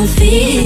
don't feel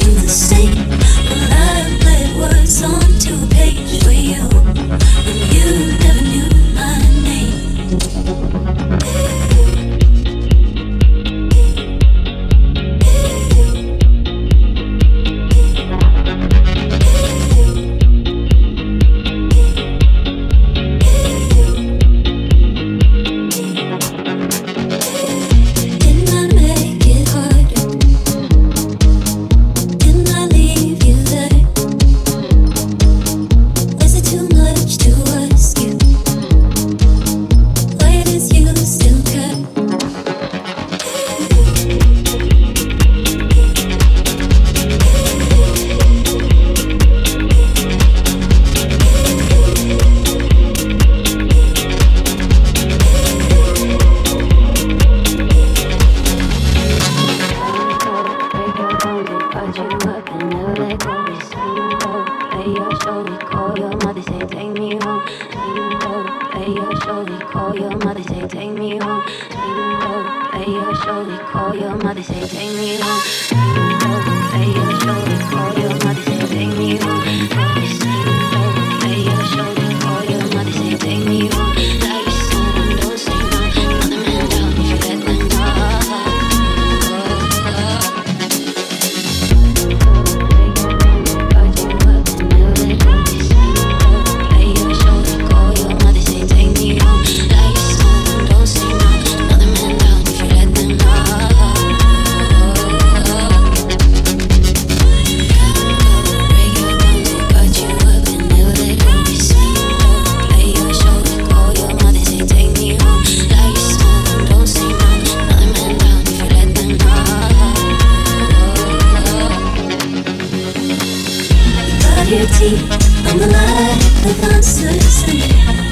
see I'm alive with uncertainty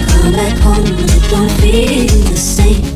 Come back home but it don't feel the same.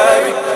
Baby.